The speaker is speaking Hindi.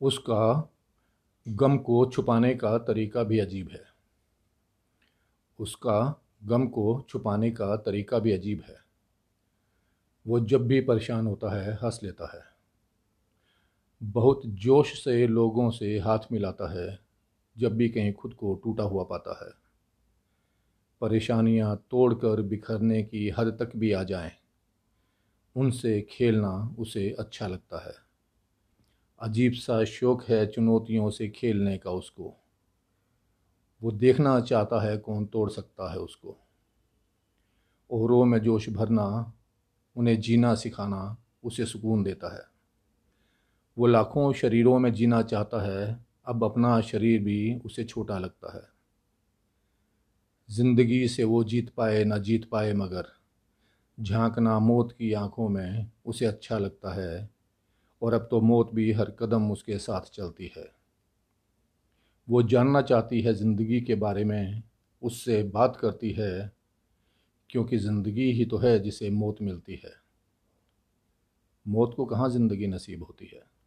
उसका गम को छुपाने का तरीका भी अजीब है। उसका गम को छुपाने का तरीका भी अजीब है। वो जब भी परेशान होता है हंस लेता है। बहुत जोश से लोगों से हाथ मिलाता है जब भी कहीं खुद को टूटा हुआ पाता है। परेशानियाँ तोड़कर बिखरने की हद तक भी आ जाएँ, उनसे खेलना उसे अच्छा लगता है। अजीब सा शौक है चुनौतियों से खेलने का उसको। वो देखना चाहता है कौन तोड़ सकता है उसको। औरों में जोश भरना, उन्हें जीना सिखाना उसे सुकून देता है। वो लाखों शरीरों में जीना चाहता है, अब अपना शरीर भी उसे छोटा लगता है। ज़िंदगी से वो जीत पाए ना जीत पाए मगर, झांकना मौत की आँखों में उसे अच्छा लगता है और अब तो मौत भी हर कदम उसके साथ चलती है। वो जानना चाहती है ज़िंदगी के बारे में, उससे बात करती है, क्योंकि ज़िंदगी ही तो है जिसे मौत मिलती है। मौत को कहाँ ज़िंदगी नसीब होती है?